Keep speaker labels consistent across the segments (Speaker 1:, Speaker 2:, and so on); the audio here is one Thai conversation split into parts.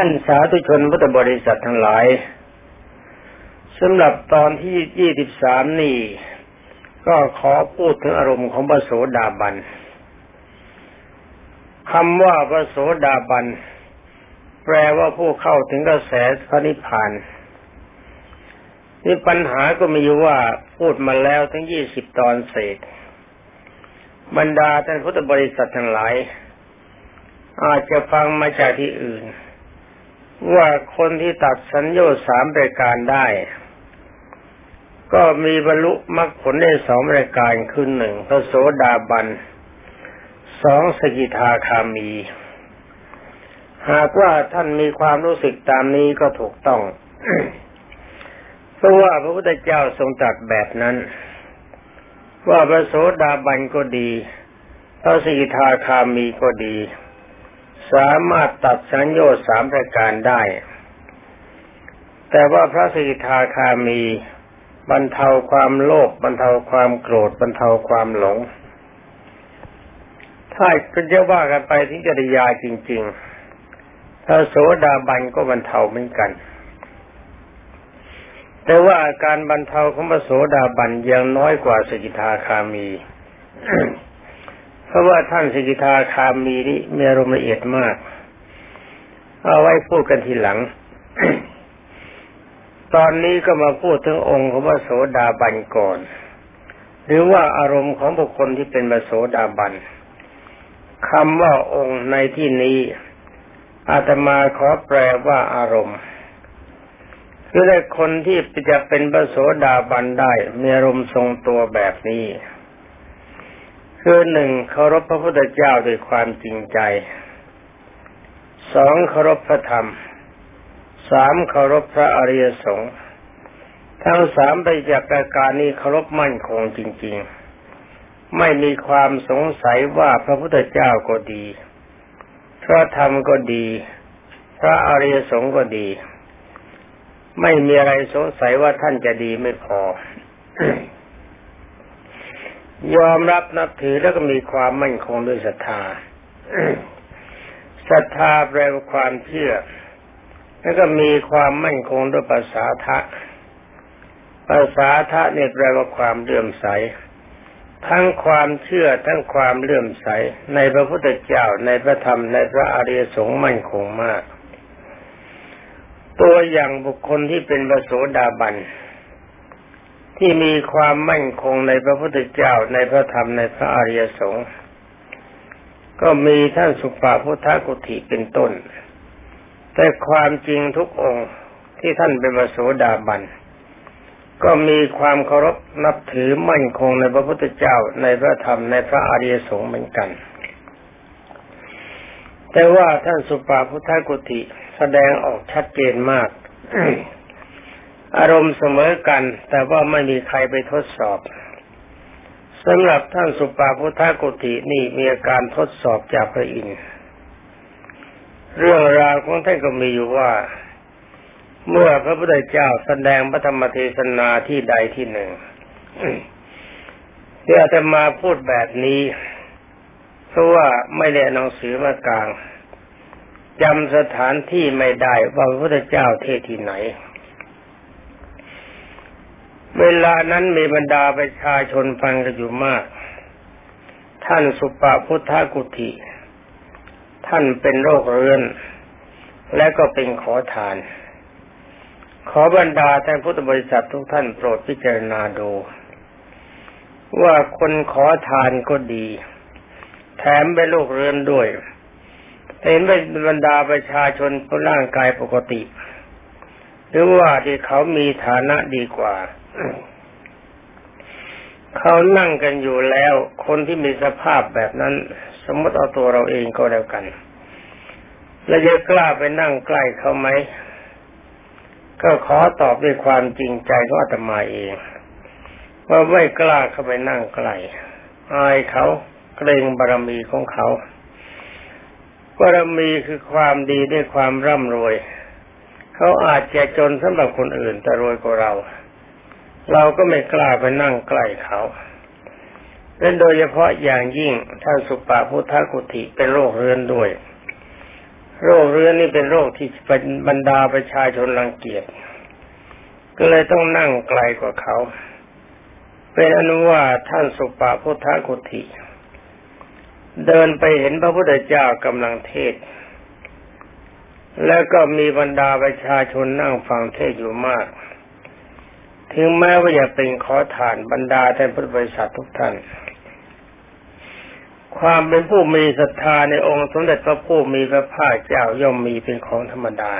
Speaker 1: ท่านสาธุชนพุทธบริษัททั้งหลายสำหรับตอนที่ยี่สิบสามนี่ ก็ขอพูดถึงอารมณ์ของพระโสดาบันคำว่าพระโสดาบัน แปลว่าผู้เข้าถึงกระแสพระนิพพานนี่ปัญหาก็มีอยู่ว่าพูดมาแล้วทั้งยี่สิบตอนเศษ บรรดาท่านพุทธบริษัททั้งหลาย อาจจะฟังมาจากที่อื่น ว่าคนที่ตัดสัญญาสามรายการได้ ก็มีบรรลุมรรคผลได้สองรายการคือหนึ่งพระโสดาบันสองสกิทาคามี หากว่าท่านมีความรู้สึกตามนี้ก็ถูกต้อง เพราะว่าพระพุทธเจ้าทรงตรัสแบบนั้น ว่าพระโสดาบันก็ดีพระสกิทาคามีก็ดี สามารถตัดสัญญาสามประการได้ แต่ว่าพระสิทาคามีบรรเทาความโลภบรรเทาความโกรธบรรเทาความหลง ถ้าจะว่ากันไปที่จริยาจริงๆพระโสดาบันก็บรรเทาเหมือนกัน แต่ว่าอาการบรรเทาของพระโสดาบันยังน้อยกว่าสกิทาคามี เพราะว่าท่านสกิทาคามีนี่มีอารมณ์ละเอียดมาก เอาไว้พูดกันทีหลัง ตอนนี้ก็มาพูดถึงองค์ของพระโสดาบันก่อน หรือว่าอารมณ์ของบุคคลที่เป็นพระโสดาบันคำว่าองค์ในที่นี้อาตมาขอแปลว่าอารมณ์คือได้คนที่จะเป็นพระโสดาบันได้มีอารมณ์ทรงตัวแบบนี้ คือหนึ่งเคารพพระพุทธเจ้าด้วยความจริงใจสองเคารพพระธรรมสามเคารพพระอริยสงฆ์ทั้งสามไปจากอาการนี้เคารพมั่นคงจริง ๆ ไม่มีความสงสัยว่าพระพุทธเจ้าก็ดี พระธรรมก็ดี พระอริยสงฆ์ก็ดี ไม่มีอะไรสงสัยว่าท่านจะดีไม่พอ ยอมรับนับถือแล้วก็มีความมั่นคงด้วยศรัทธาศรัทธาแปลว่าความเชื่อ แล้วก็มีความมั่นคงด้วยภาษาทะภาษาทะเนี่ยแปลว่าความเลื่อมใส ทั้งความเชื่อทั้งความเลื่อมใส ในพระพุทธเจ้าในพระธรรมในพระอริยสงฆ์มั่นคงมาก ตัวอย่างบุคคลที่เป็นพระโสดาบัน ที่มีความมั่นคงในพระพุทธเจ้าในพระธรรมในพระอริยสงฆ์ก็มีท่านสุภาพุทธกุฏิเป็นต้น แต่ความจริงทุกองค์ที่ท่านเป็นพระโสดาบัน ก็มีความเคารพนับถือมั่นคงในพระพุทธเจ้าในพระธรรมในพระอริยสงฆ์เหมือนกัน แต่ว่าท่านสุภาพุทธกุฏิแสดงออกชัดเจนมาก อารมณ์เสมอกัน แต่ว่าไม่มีใครไปทดสอบสำหรับท่านสุปาพุทธกุตินี่มีอาการทดสอบจากพระอินทร์เรื่องราวของท่านก็มีอยู่ว่า เมื่อพระพุทธเจ้าแสดงพระธรรมเทศนาที่ใดที่หนึ่งที่อาตมาพูดแบบนี้เพราะว่าไม่ได้หนังสือมากลางจำสถานที่ไม่ได้ว่าพระพุทธเจ้าเทศที่ไหน เวลานั้นมีบรรดาประชาชนฟังกันอยู่มาก ท่านสุปาพุทธกุฏิท่านเป็นโรคเรื้อนและก็เป็นขอทาน ขอบรรดาท่านพุทธบริษัททุกท่านโปรดพิจารณาดู ว่าคนขอทานก็ดี แถมเป็นโรคเรื้อนด้วยเห็นเป็นบรรดาประชาชนผู้ร่างกายปกติ หรือว่าที่เขามีฐานะดีกว่า เขานั่งกันอยู่แล้ว คนที่มีสภาพแบบนั้น สมมติเอาตัวเราเองก็แล้วกันเราจะกล้าไปนั่งใกล้เขาไหม ก็ขอตอบด้วยความจริงใจก็อาตมาเอง ว่าไม่กล้าเข้าไปนั่งใกล้อายเขาเกรงบารมีของเขาบารมีคือความดีด้วยความร่ำรวย เขาอาจจะจนสำหรับคนอื่นแต่รวยกว่าเรา เราก็ไม่กล้าไปนั่งใกล้เขาเป็นโดยเฉพาะอย่างยิ่งท่านสุปาพุทธกุติเป็นโรคเรื้อนด้วย โรคเรื้อนนี่เป็นโรคที่เป็นบรรดาประชาชนรังเกียจก็เลยต้องนั่งไกลกว่าเขา เป็นอนุว่าท่านสุปาพุทธกุติเดินไปเห็นพระพุทธเจ้ากำลังเทศ แล้วก็มีบรรดาประชาชนนั่งฟังเทศอยู่มาก ถึงแม้ว่าจะเป็นขอทานบรรดาท่านพุทธบริษัททุกท่าน ความเป็นผู้มีศรัทธาในองค์สมเด็จพระผู้มีพระภาคเจ้าย่อมมีเป็นของธรรมดา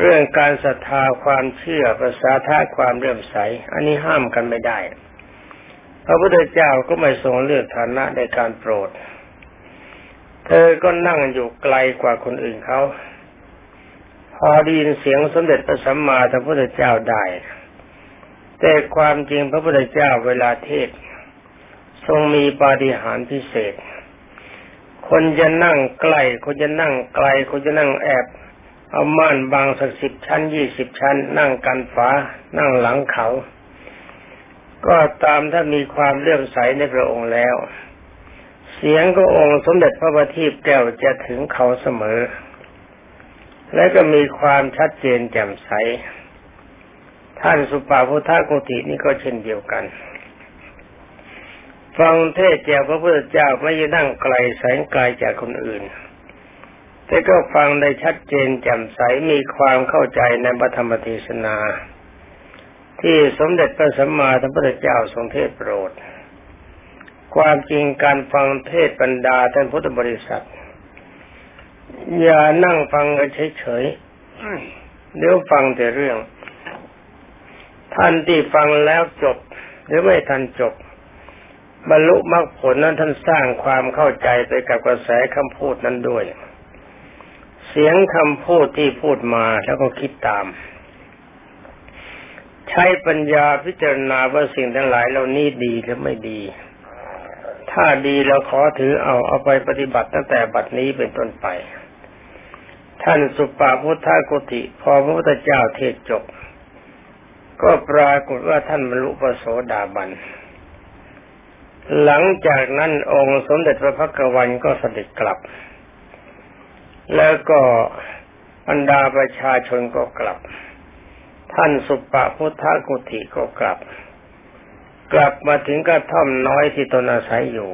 Speaker 1: เรื่องการศรัทธาความเชื่อภาษาท่าความเรื่อมใส อันนี้ห้ามกันไม่ได้ พระพุทธเจ้าก็ไม่ทรงเลือกฐานะในการโปรด เธอก็นั่งอยู่ไกลกว่าคนอื่นเขา พอได้ยินเสียงสมเด็จพระสัมมาสัมพุทธเจ้าได้ แต่ความจริงพระพุทธเจ้าเวลาเทศ ทรงมีปาฏิหาริย์พิเศษ คนจะนั่งใกล้คนจะนั่งไกลคนจะนั่งแอบเอาม่านบางสักสิบชั้นยี่สิบชั้น นั่งกันฝานั่งหลังเขา ก็ตามถ้ามีความเลื่อมใสในพระองค์แล้ว เสียงก็องค์สมเด็จพระบัณฑิตแก้วจะถึงเขาเสมอ และก็มีความชัดเจนแจ่มใส ท่านสุปาพุทธกุตินี่ก็เช่นเดียวกัน ฟังเทศแจกพระพุทธเจ้าไม่ยนั่งไกลแสงไกลจากคนอื่น แต่ก็ฟังได้ชัดเจนแจ่มใสมีความเข้าใจในพระธรรมเทศนา ที่สมเด็จพระสัมมาสัมพุทธเจ้าทรงเทศโปรด ความจริงการฟังเทศบรรดาท่านพุทธบริษัท อย่านั่งฟังกันเฉยๆเดี๋ยวฟังแต่เรื่อง ท่านที่ฟังแล้วจบ หรือไม่ทันจบบรรลุมรรคผลนั้นท่านสร้างความเข้าใจไปกับกระแสคำพูดนั้นด้วย เสียงคำพูดที่พูดมาแล้วก็คิดตาม ใช้ปัญญาพิจารณาว่าสิ่งทั้งหลายเหล่านี้ดีหรือไม่ดี ถ้าดีเราขอถือเอาเอาไปปฏิบัติตั้งแต่บัดนี้เป็นต้นไป ท่านสุปาพุทธกุติพอพระพุทธเจ้าเทศจบ ก็ปรากฏว่าท่านบรรลุปโสดาบัน หลังจากนั้นองค์สมเด็จพระพักวันก็เสด็จกลับ แล้วก็บรรดาประชาชนก็กลับ ท่านสุปาพุทธกุติก็กลับ กลับมาถึงกระท่อมน้อยที่ตนอาศัยอยู่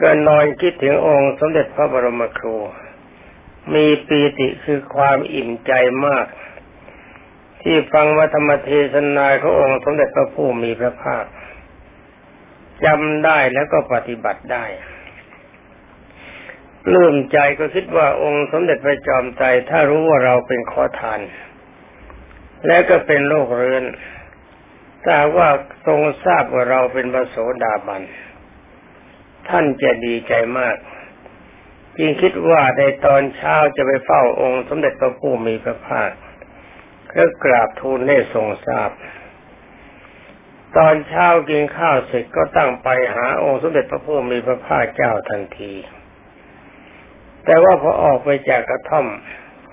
Speaker 1: ก็นอนคิดถึงองค์สมเด็จพระบรมครู มีปีติคือความอิ่มใจมาก ที่ฟังวัธรรมเทศนาขององค์สมเด็จพระผู้มีพระภาคจำได้แล้วก็ปฏิบัติได้ปลื่มใจก็คิดว่าองค์สมเด็จพระจอมใจถ้ารู้ว่าเราเป็นขอทาน และก็เป็นโรคเรื้อนแต่ว่าทรงทราบว่าเราเป็นพระโสดาบัน ท่านจะดีใจมาก ยิ่งคิดว่าในตอนเช้าจะไปเฝ้าองค์ สมเด็จพระผู้มีพระภาคเพื่อกราบทูลให้ทรงทราบ ตอนเช้ากินข้าวเสร็จก็ตั้งไปหาองค์สมเด็จพระผู้มีพระภาคเจ้าทันที แต่ว่าพอออกไปจากกระท่อม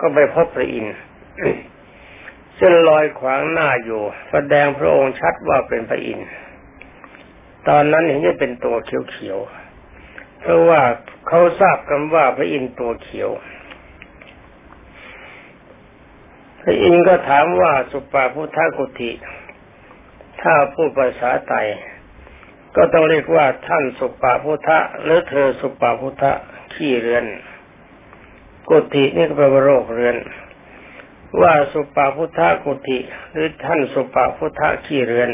Speaker 1: ก็ไปพบพระอินทร์ซึ่งลอยขวางหน้าอยู่ แสดงพระองค์ชัดว่าเป็นพระอินทร์ตอนนั้นเห็นจะเป็นตัวเขียวๆ เพราะว่าเขาทราบกันว่าพระอินทร์ตัวเขียว พระอินทร์ก็ถามว่าสุปาพุทธกุติถ้าพูดภาษาไทยก็ต้องเรียกว่าท่านสุปาพุทธหรือเธอสุปาพุทธขี้เรือนกุตินี่ก็แปลว่าโรคเรือน ว่าสุปาพุทธกุติหรือท่านสุปาพุทธขี้เรือน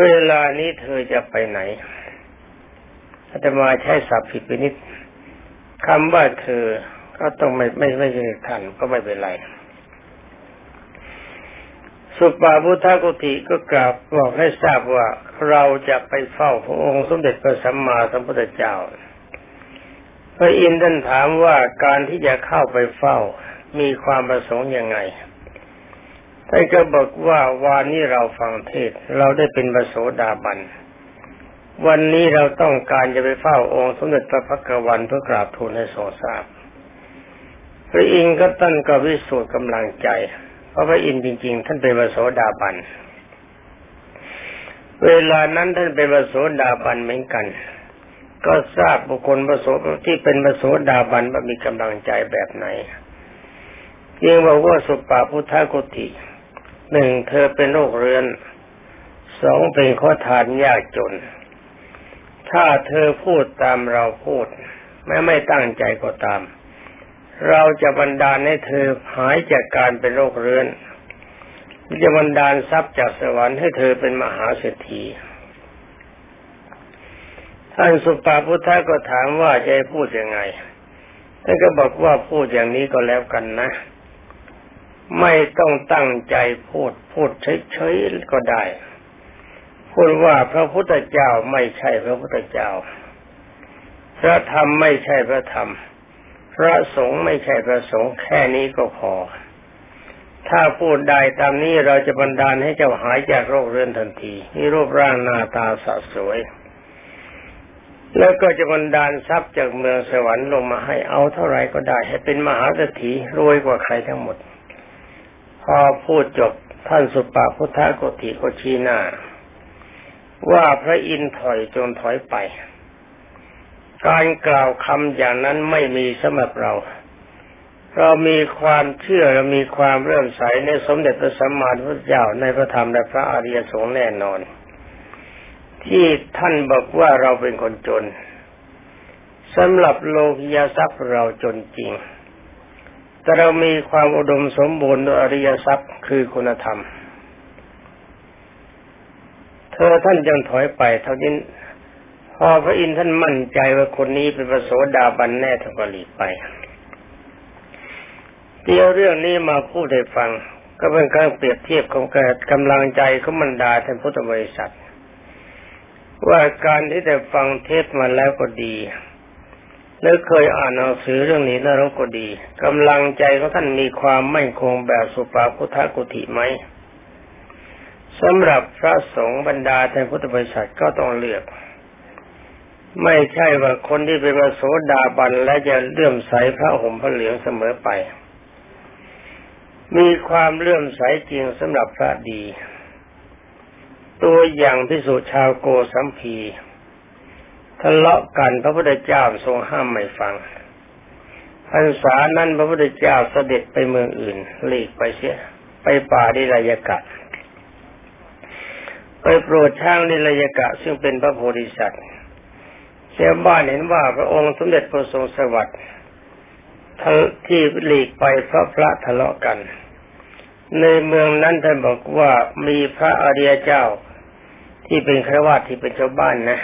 Speaker 1: เวลานี้เธอจะไปไหน อาตมาใช้ศัพท์ผิดไปนิดคำว่าเธอ ก็ต้องไม่ไม่ไม่ใช่ท่านก็ไม่เป็นไร สุปาพุทธกุติก็กราบบอกให้ทราบว่าเราจะไปเฝ้าพระองค์สมเด็จพระสัมมาสัมพุทธเจ้า พระอินทร์ท่านถามว่าการที่จะเข้าไปเฝ้ามีความประสงค์ยังไงท่านก็บอกว่าวานนี้เราฟังเทศเราได้เป็นประโสดาบัน วันนี้เราต้องการจะไปเฝ้าองค์สมเด็จพระพักวันเพื่อกราบทูลให้ทรงทราบ พระอินทร์ก็ตั้นก็วิสูจน์กำลังใจ เพราะพระอินทร์จริง ๆ ท่านเป็นประโสดาบัน เวลานั้นท่านเป็นประโสดาบันเหมือนกัน ก็ทราบบุคคลประสที่เป็นประโสดาบันว่ามีกำลังใจแบบไหนยังบอกว่าสุปาพุทธกุติหนึ่งเธอเป็นโรคเรื้อนสองเป็นข้อทานยากจน ถ้าเธอพูดตามเราพูด แม้ไม่ตั้งใจก็ตาม เราจะบันดาลให้เธอหายจากการเป็นโรคเรื้อนจะบันดาลทรัพย์จากสวรรค์ให้เธอเป็นมหาเศรษฐีท่านสุปาพุทธะก็ถามว่าจะพูดยังไงท่านก็บอกว่าพูดอย่างนี้ก็แล้วกันนะ ไม่ต้องตั้งใจพูดพูดเฉยๆก็ได้ พูดว่าพระพุทธเจ้าไม่ใช่พระพุทธเจ้า พระธรรมไม่ใช่พระธรรม พระสงฆ์ไม่ใช่พระสงฆ์แค่นี้ก็พอ ถ้าพูดได้ตามนี้เราจะบันดาลให้เจ้าหายจากโรคเรื้อนทันทีมีรูปร่างหน้าตาสดสวย แล้วก็จะบันดาลทรัพย์จากเมืองสวรรค์ลงมาให้เอาเท่าไรก็ได้ ให้เป็นมหาเศรษฐีรวยกว่าใครทั้งหมด พอพูดจบท่านสุปาพุทธโกติโกชีนา ว่าพระอินทร์ถอยจงถอยไป การกล่าวคำอย่างนั้นไม่มีสำหรับเรา เรามีความเชื่อเรามีความเรื่มใสในสมเด็จพระสัมมาสัมพุทธเจ้าในพระธรรมและพระอริยสงฆ์แน่นอน ที่ท่านบอกว่าเราเป็นคนจนสำหรับโลกยทรัพย์เราจนจริง แต่เรามีความอุดมสมบูรณ์ด้วยอริยทรัพย์คือคุณธรรม เธอท่านยังถอยไปเท่านี้พอพระอินทร์ท่านมั่นใจว่าคนนี้เป็นพระโสดาบันแน่ท่านก็หลีกไปเดี๋ยวเรื่องนี้มาพูดให้ฟัง ก็เป็นการเปรียบเทียบของกกำลังใจของบรรดาท่านพุทธบริษัท ว่าการที่ได้ฟังเทศมาแล้วก็ดีแล้วเคยอ่านหนังสือเรื่องนี้แล้วก็ดีกำลังใจของท่านมีความมั่นคงแบบสุปาพุทธกุฏิไหม สำหรับพระสงฆ์บรรดาท่านพุทธบริษัทก็ต้องเลือก ไม่ใช่ว่าคนที่เป็นพระโสดาบันและจะเลื่อมใสพระห่มพระเหลืองเสมอไป มีความเลื่อมใสจริงสำหรับพระดี ตัวอย่างพิสุชาวโกสัมพีทะเลาะกันพระพุทธเจ้าทรงห้ามไม่ฟังพรรษานั้นพระพุทธเจ้าเสด็จไปเมืองอื่นหลีกไปเสียไปป่าดิรายกะ ไปโปรดช่างดิรยกะ ซึ่งเป็นพระโพธิสัตว์ชาวบ้านเห็นว่าพระองค์สมเด็จพระทรงสวัสดิ์ที่หลีกไปเพราะพระทะเลาะกัน ในเมืองนั้นท่านบอกว่ามีพระอริยเจ้า ที่เป็นครวาที่เป็นชาวบ้านนะ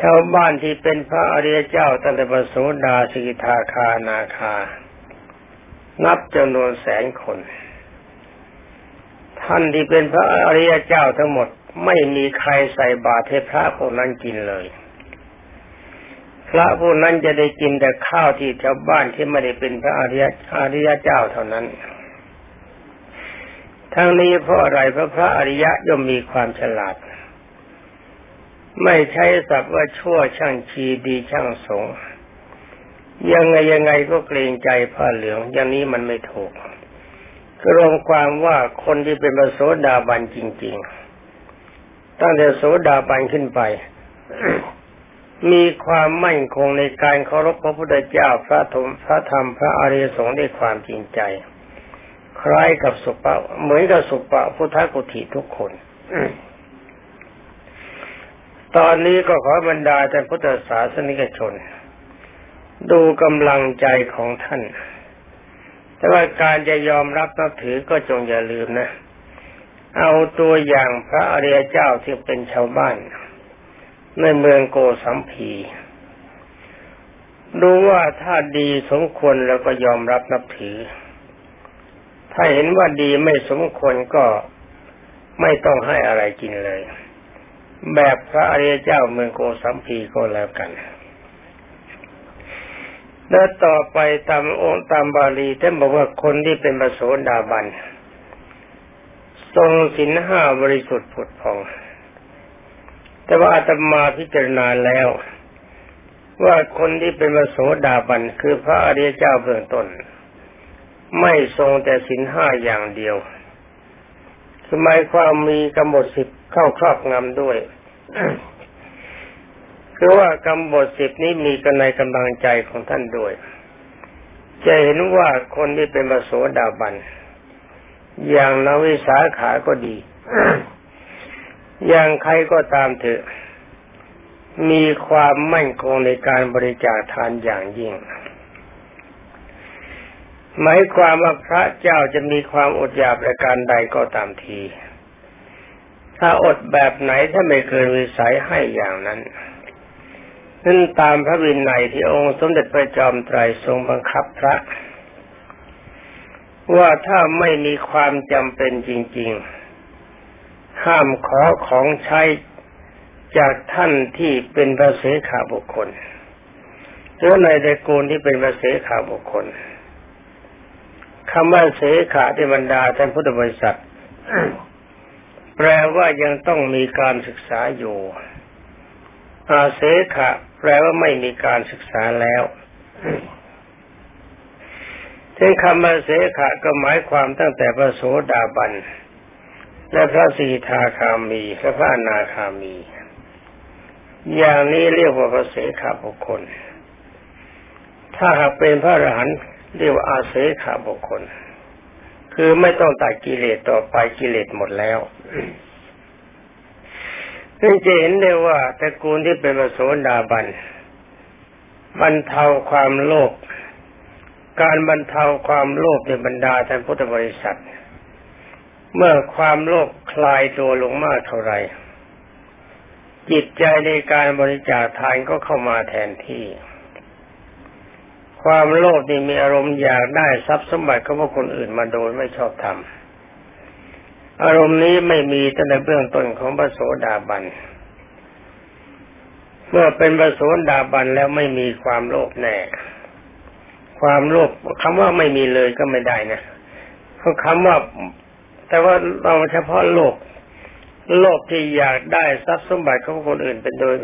Speaker 1: ชาวบ้านที่เป็นพระอริยเจ้าตั้งแต่ปโสดาสิกาคานาคา นับจำนวนแสนคน ท่านที่เป็นพระอริยเจ้าทั้งหมดไม่มีใครใส่บาตรให้พระพวกนั้นกินเลย พระพวกนั้นจะได้กินแต่ข้าวที่ชาวบ้านที่ไม่ได้เป็นพระอริยอริยเจ้าเท่านั้น ทั้งนี้เพราะอะไรเพราะพระอริยะย่อมมีความฉลาด ไม่ใช้ศัพท์ว่าชั่วช่างชีดีช่างสงยังไงยังไงก็เกรงใจผ้าเหลืองอย่างนี้มันไม่ถูก รวมความว่าคนที่เป็นพระโสดาบันจริง ๆ ตั้งแต่โสดาบันขึ้นไป มีความมั่นคงในการเคารพพระพุทธเจ้าพระธรรมพระธรรมพระอริยสงฆ์ด้วยความจริงใจ คล้ายกับสุปะเหมือนกับสุปะพุทธกุฏิทุกคนตอนนี้ก็ขอบรรดาท่านพุทธศาสนิกชน ดูกำลังใจของท่าน แต่ว่าการจะยอมรับนับถือก็จงอย่าลืมนะ เอาตัวอย่างพระอริยเจ้าที่เป็นชาวบ้าน ในเมืองโกสัมพีดูว่าถ้าดีสมควรแล้วก็ยอมรับนับถือ ถ้าเห็นว่าดีไม่สมควรก็ไม่ต้องให้อะไรกินเลย แบบพระอริยเจ้าเมืองโกสัมพีก็แล้วกัน แล้วต่อไปตามองค์ตามบาลีท่านบอกว่าคนที่เป็นประโสดาบัน ทรงสินห้าบริสุทธิ์ผุดพอง แต่ว่าอาตมาพิจารณาแล้ว ว่าคนที่เป็นประโสดาบันคือพระอริยเจ้าเบื้องต้น ไม่ทรงแต่สินห้าอย่างเดียวคือหมายความมีกำหนดสิบเข้าครอบงำด้วย คือว่ากำบทสิบนี้มีกันในกำลังใจของท่านด้วยจะเห็นว่าคนที่เป็นมโสดาบัน อย่างนวิสาขาก็ดี อย่างใครก็ตามเถอะ มีความมั่นคงในการบริจาคทานอย่างยิ่ง หมายความว่าพระเจ้าจะมีความอดอยากประการใดก็ตามที ถ้าอดแบบไหนถ้าไม่เกินวิสัยให้อย่างนั้น นั่นตามพระวินัยที่องค์สมเด็จพระจอมไตรทรงบังคับพระ ว่าถ้าไม่มีความจำเป็นจริง ๆ ห้ามขอของใช้จากท่านที่เป็นพระเสขาบุคคลหรือในตระกูลที่เป็นพระเสขาบุคคลคำว่าเสขาที่บรรดาท่านพุทธบริษัท แปลว่ายังต้องมีการศึกษาอยู่ อาเสขะแปลว่าไม่มีการศึกษาแล้วถึงคำว่าเสขะก็หมายความตั้งแต่พระโสดาบัน และพระสีทาคามีและพระนาคามี อย่างนี้เรียกว่าพระเสขะบุคคล ถ้าหากเป็นพระอรหันต์เรียกว่าอาเสขะบุคคล คือไม่ต้องตัดกิเลสต่อไปกิเลสหมดแล้ว ซึ่งจะเห็นได้ว่าตระกูลที่เป็นพระโสดาบันบรรเทาความโลภการบรรเทาความโลภในบรรดาท่านพุทธบริษัท เมื่อความโลภคลายตัวลงมากเท่าไรจิตใจในการบริจาคทานก็เข้ามาแทนที่ ความโลภนี่มีอารมณ์อยากได้ทรัพย์สมบัติของคนอื่นมาโดยไม่ชอบธรรม อารมณ์นี้ไม่มีตั้งแต่เบื้องต้นของพระโสดาบัน เมื่อเป็นพระโสดาบันแล้วไม่มีความโลภแน่ ความโลภคำว่าไม่มีเลยก็ไม่ได้นะเพราะคำว่า แต่ว่าเราเฉพาะโลภโลภที่อยากได้ทรัพย์สมบัติของคนอื่นเป็นโดย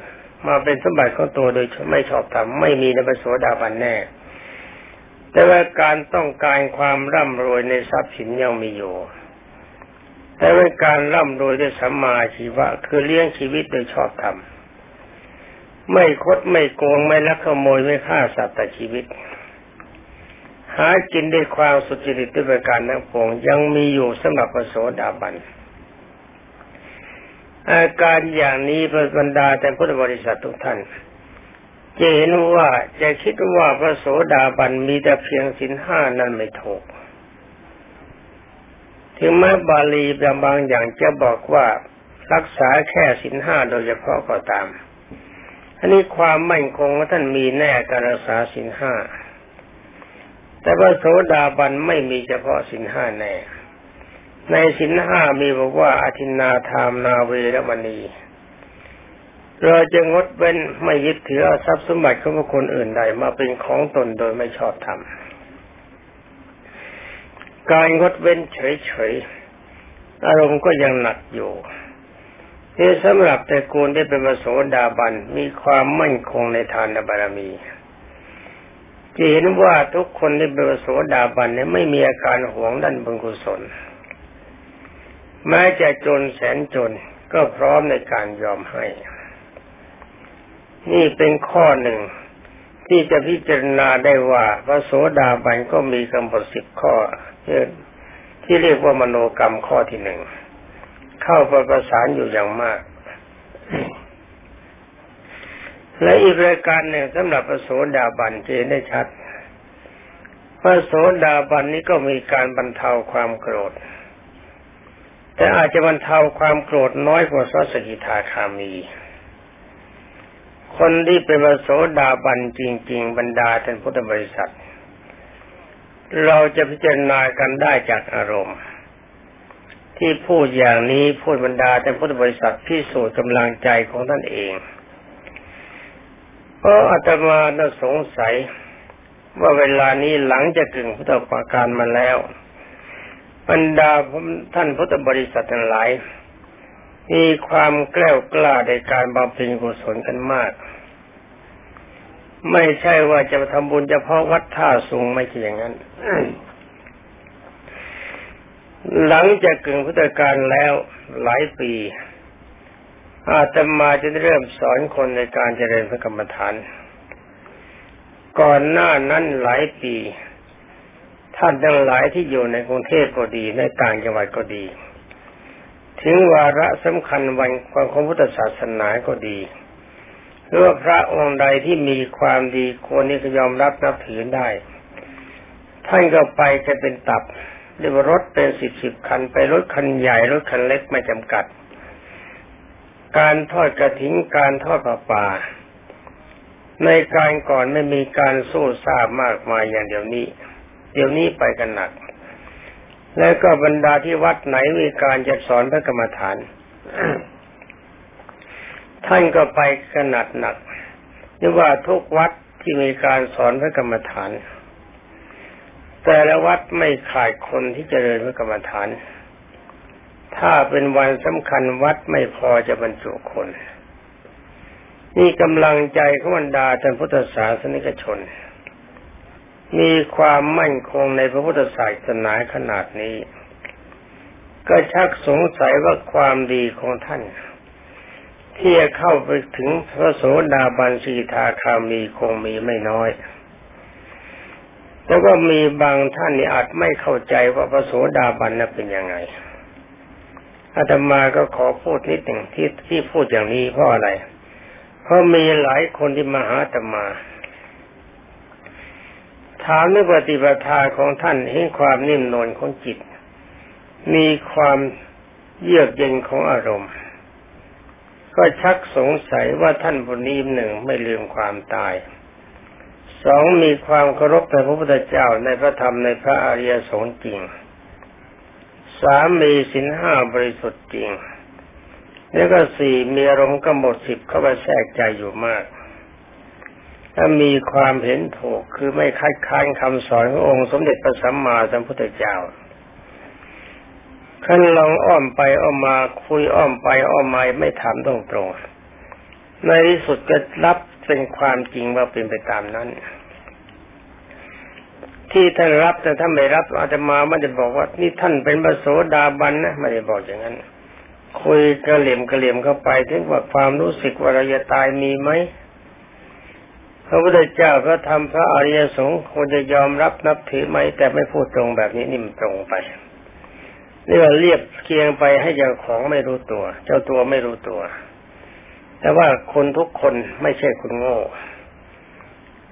Speaker 1: มาเป็นสมบัติของตัวโดยไม่ชอบธรรมไม่มีในพระโสดาบันแน่ แต่ว่าการต้องการความร่ำรวยในทรัพย์สินยังมีอยู่ แต่เป็นการร่ำรวยด้วยสัมมาชีวะ คือเลี้ยงชีวิตโดยชอบธรรมไม่คดไม่โกงไม่ลักขโมยไม่ฆ่าสัตว์แต่ชีวิต หากินด้วยความสุจริตด้วยประการทั้งปวงยังมีอยู่สำหรับพระโสดาบันอาการอย่างนี้พระบรรดาแต่พุทธบริษัททุกท่านจะเห็นว่าจะคิดว่าพระโสดาบันมีแต่เพียงสินห้านั้นไม่ถูก ถึงแม้บาลีบางอย่างจะบอกว่ารักษาแค่สินห้าโดยเฉพาะก็ตาม อันนี้ความมั่นคงว่าท่านมีแน่การรักษาสินห้า แต่พระโสดาบันไม่มีเฉพาะสินห้าแน่ ในสินห้ามีบอกว่าอธินาธามนาเวรมณี เราจะงดเว้นไม่ยึดถือทรัพย์สมบัติของคนอื่นใดมาเป็นของตนโดยไม่ชอบธรรม การงดเว้นเฉยๆอารมณ์ก็ยังหนักอยู่นี่สำหรับแต่กูลได้เป็นมโสดาบันมีความมั่นคงในทานบารมีจะเห็นว่าทุกคนที่เป็นมโสดาบันเนี่ยไม่มีอาการหวงด้านบุญกุศลแม้จะจนแสนจนก็พร้อมในการยอมให้ นี่เป็นข้อหนึ่งที่จะพิจารณาได้ว่าพระโสดาบันก็มีกำหนดสิบข้อ ที่เรียกว่ามโนกรรมข้อที่หนึ่งเข้าประสานอยู่อย่างมาก และอีกรายการหนึ่งสำหรับพระโสดาบันจะได้ชัดพระโสดาบันนี้ก็มีการบรรเทาความโกรธ แต่อาจจะบรรเทาความโกรธน้อยกว่าพระสกิทาคามี คนที่เป็นพระโสดาบันจริง ๆ บรรดาท่านพุทธบริษัท เราจะพิจารณากันได้จากอารมณ์ ที่พูดอย่างนี้พูดบรรดาแต่พุทธบริษัทพิสูจน์กำลังใจของท่านเองเพราะอาตมาน่าสงสัยว่าเวลานี้หลังจากกึ่งพุทธปาการมาแล้วบรรดาท่านพุทธบริษัททั้งหลาย มีความแกล้วกล้าในการบำเพ็ญกุศลกันมาก ไม่ใช่ว่าจะมาทำบุญเฉพาะวัดท่าสูงไม่ใช่อย่างนั้น หลังจากกึ่งพุทธกาลแล้วหลายปี อาตมาจะเริ่มสอนคนในการเจริญพระกรรมฐาน ก่อนหน้านั้นหลายปี ท่านทั้งหลายที่อยู่ในกรุงเทพก็ดีในต่างจังหวัดก็ดี ถึงวาระสำคัญวันของพุทธศาสนาก็ดี หรือว่าพระองค์ใดที่มีความดีควรนี้ก็ยอมรับนับถือได้ ท่านก็ไปจะเป็นตับเรียกว่ารถเป็นสิบสิบคัน ไปรถคันใหญ่รถคันเล็กไม่จำกัด การทอดกระถิ่นการทอดป่าป่าในการก่อนไม่มีการสู้ซาบมากมายอย่างเดี๋ยวนี้ เดี๋ยวนี้ไปกันหนัก แล้วก็บรรดาที่วัดไหนมีการจะสอนพระกรรมฐาน ท่านก็ไปขนาดหนักเรียกว่าทุกวัดที่มีการสอนพระกรรมฐาน แต่ละวัดไม่ขาดคนที่จเจริญพระกรรมฐาน ถ้าเป็นวันสำคัญวัดไม่พอจะบรรจุคนนี่กำลังใจของบรรดาท่านพุทธศาสนิกชน มีความมั่นคงในพระพุทธศาสนาขนาดนี้ ก็ชักสงสัยว่าความดีของท่าน ที่จะเข้าไปถึงพระโสดาบันสีทาคามีคงมีไม่น้อยแล้วก็มีบางท่านนี่อาจไม่เข้าใจว่าพระโสดาบันนั้นเป็นยังไงอาตมาก็ขอพูดนิดหนึ่งที่ที่พูดอย่างนี้เพราะอะไร เพราะมีหลายคนที่มาหาอาตมา ถามในปฏิปทาของท่านเห็นความนิ่มนวลของจิต มีความเยือกเย็นของอารมณ์ ก็ชักสงสัยว่าท่านบุนี้หนึ่งไม่ลืมความตายสองมีความเคารพในพระพุทธเจ้าในพระธรรมในพระอริยสงฆ์จริงสามมีสินห้าบริสุทธิ์จริง แล้วก็สี่มีอารมณ์กำหนดสิบเข้าไปแทรกใจอยู่มากถ้ามีความเห็นถูกคือไม่คัดค้านคำสอนขององค์สมเด็จพระสัมมาสัมพุทธเจ้า ขั้นลองอ้อมไปอ้อมมาคุยอ้อมไปอ้อมมาไม่ถามตรงตรงในที่สุดก็รับเป็นความจริงว่าเป็นไปตามนั้น ที่ท่านรับแต่ถ้านไม่รับอาจจะมาไม่ได้บอกว่า นี่ท่านเป็นพระโสดาบันนะไม่ได้บอกอย่างนั้น คุยกระเหลี่ยมกระเหลี่ยมเข้าไปถึงว่าความรู้สึกว่าเราจะตายมีไหมพระพุทธเจ้าพระธรรมพระอริยสงฆ์ควรจะยอมรับนับถือไหมแต่ไม่พูดตรงแบบนี้นิ่มตรงไป นี่ว่าเรียบเคียงไปให้เจ้าของไม่รู้ตัว เจ้าตัวไม่รู้ตัว แต่ว่าคนทุกคนไม่ใช่คนโง่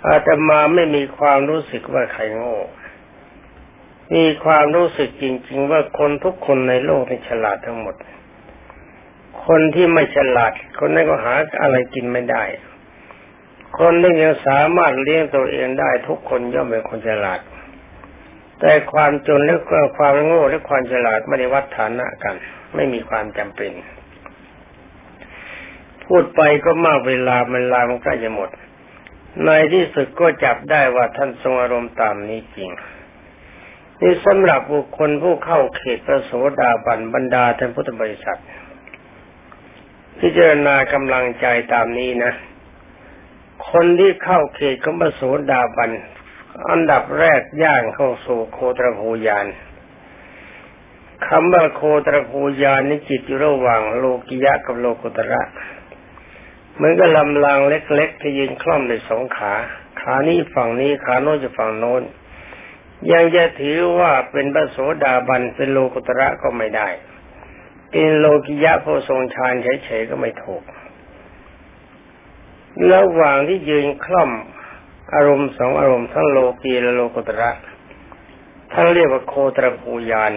Speaker 1: อาตมาไม่มีความรู้สึกว่าใครโง่ มีความรู้สึกจริง ๆ ว่าคนทุกคนในโลกเป็นฉลาดทั้งหมด คนที่ไม่ฉลาด คนนั้นก็หาอะไรกินไม่ได้ คนที่ยังสามารถเลี้ยงตัวเองได้ทุกคนย่อมเป็นคนฉลาด แต่ความจนและความโง่และความฉลาดไม่ได้วัดฐานะกัน ไม่มีความจำเป็น พูดไปก็มากเวลามันลามันใกล้จะหมด ในที่สุดก็จับได้ว่าท่านทรงอารมณ์ตามนี้จริงนี่สำหรับบุคคลผู้เข้าเขตพระโสดาบันบรรดาท่านพุทธบริษัท พิจารณากำลังใจตามนี้นะ คนที่เข้าเขตของพระโสดาบัน อันดับแรกย่างเข้าสู่โคตรภูยานคำว่าโคตรภูยานนี่จิตอยู่ระหว่างโลกิยะกับโลกุตระเหมือนกับลำลางเล็กๆที่ยืนคล่อมในสองขา ขานี้ฝั่งนี้ขาโน้นจะฝั่งโน้น ยังจะถือว่าเป็นพระโสดาบันเป็นโลกุตระก็ไม่ได้เป็นโลกิยะผู้ทรงฌานเฉยๆก็ไม่ถูกระหว่างที่ยืนคล่อม อารมณ์สองอารมณ์ทั้งโลกีและโลกุตระท่านเรียกว่าโคตรภูยาน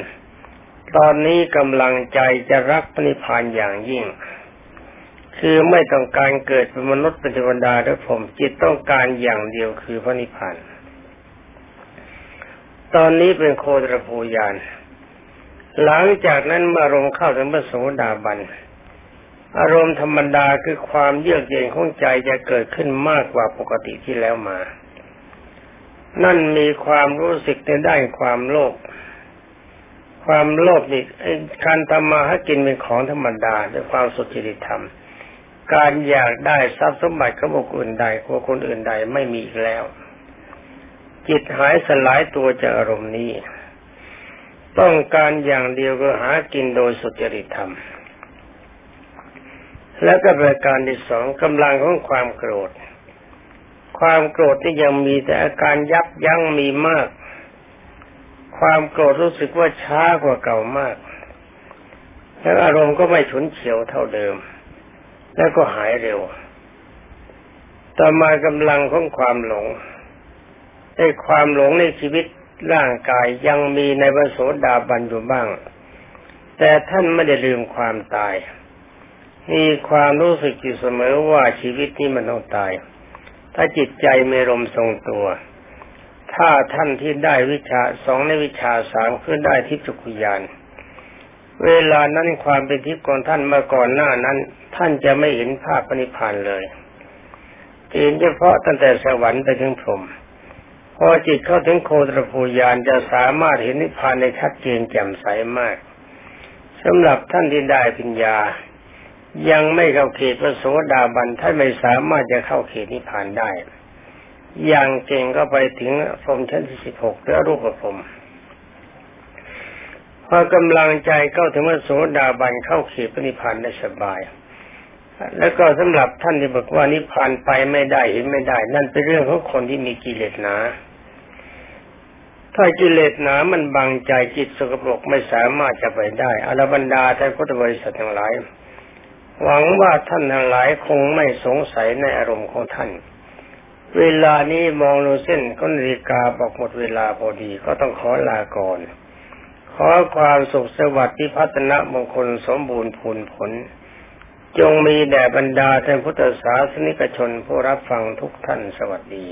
Speaker 1: ตอนนี้กำลังใจจะรักพระนิพพานอย่างยิ่ง คือไม่ต้องการเกิดเป็นมนุษย์เป็นเทวดาหรือผมจิตต้องการอย่างเดียวคือพระนิพพาน ตอนนี้เป็นโคตรภูยาน หลังจากนั้นเมื่อลงเข้าถึงพระโสดาบัน อารมณ์ธรรมดาคือความเยือกเย็นของใจจะเกิดขึ้นมากกว่าปกติที่แล้วมา นั่นมีความรู้สึกในด้านความโลภ ความโลภนี่การทำมาให้กินเป็นของธรรมดาด้วยความสุจริตธรรม การอยากได้ทรัพย์สมบัติของบุคคลใดของคนอื่นใดไม่มีอีกแล้ว จิตหายสลายตัวจากอารมณ์นี้ ต้องการอย่างเดียวก็หากินโดยสุจริตธรรม แล้วก็ประการที่สองกำลังของความโกรธ ความโกรธที่ยังมีแต่อาการยับยั้งมีมาก ความโกรธรู้สึกว่าช้ากว่าเก่ามาก แล้วอารมณ์ก็ไม่ฉุนเฉียวเท่าเดิม แล้วก็หายเร็ว ต่อมากำลังของความหลงไอ้ความหลงในชีวิตร่างกายยังมีในวโสดาบันอยู่บ้าง แต่ท่านไม่ได้ลืมความตาย มีความรู้สึกอยู่เสมอว่าชีวิตนี้มันต้องตาย ถ้าจิตใจไมีลมทรงตัว ถ้าท่านที่ได้วิชาสองในวิชาสามคือได้ทิพย์จุกุยาน เวลานั้นความเป็นทิพย์ของท่านมื่อก่อนหน้านั้น ท่านจะไม่เห็นภาพปณิพานเลยเห็นเฉพาะตั้งแต่สวรรค์ไปถึงพรหมพอจิตเข้าถึงโคตรภูยานจะสามารถเห็นนิพพานในชัดเจนแจ่มใสมากสำหรับท่านที่ได้ปัญญา ยังไม่เข้าเขตพระโสดาบันท่านไม่สามารถจะเข้าเขตนิพพานได้ อย่างเก่งก็ไปถึงพรมชั้นที่สิบหกหรือรูปพรมพอกำลังใจเข้าถึงพระโสดาบันเข้าเขตนิพพานได้สบาย แล้วก็สำหรับท่านที่บอกว่านิพพานไปไม่ได้เห็นไม่ได้ นั่นเป็นเรื่องของคนที่มีกิเลสหนาถ้ากิเลสหนามันบังใจจิตสกปรกไม่สามารถจะไปได้อรบรรดาท่านพุทธบริษัททั้งหลาย หวังว่าท่านทั้งหลายคงไม่สงสัยในอารมณ์ของท่าน เวลานี้มองดูเส้นก็นาฬิกาบอกหมดเวลาพอดีก็ต้องขอลาก่อน ขอความสุขสวัสดิ์ที่พัฒนามงคลสมบูรณ์ผลผล จงมีแด่บรรดาท่านพุทธศาสนิกชนผู้รับฟังทุกท่านสวัสดี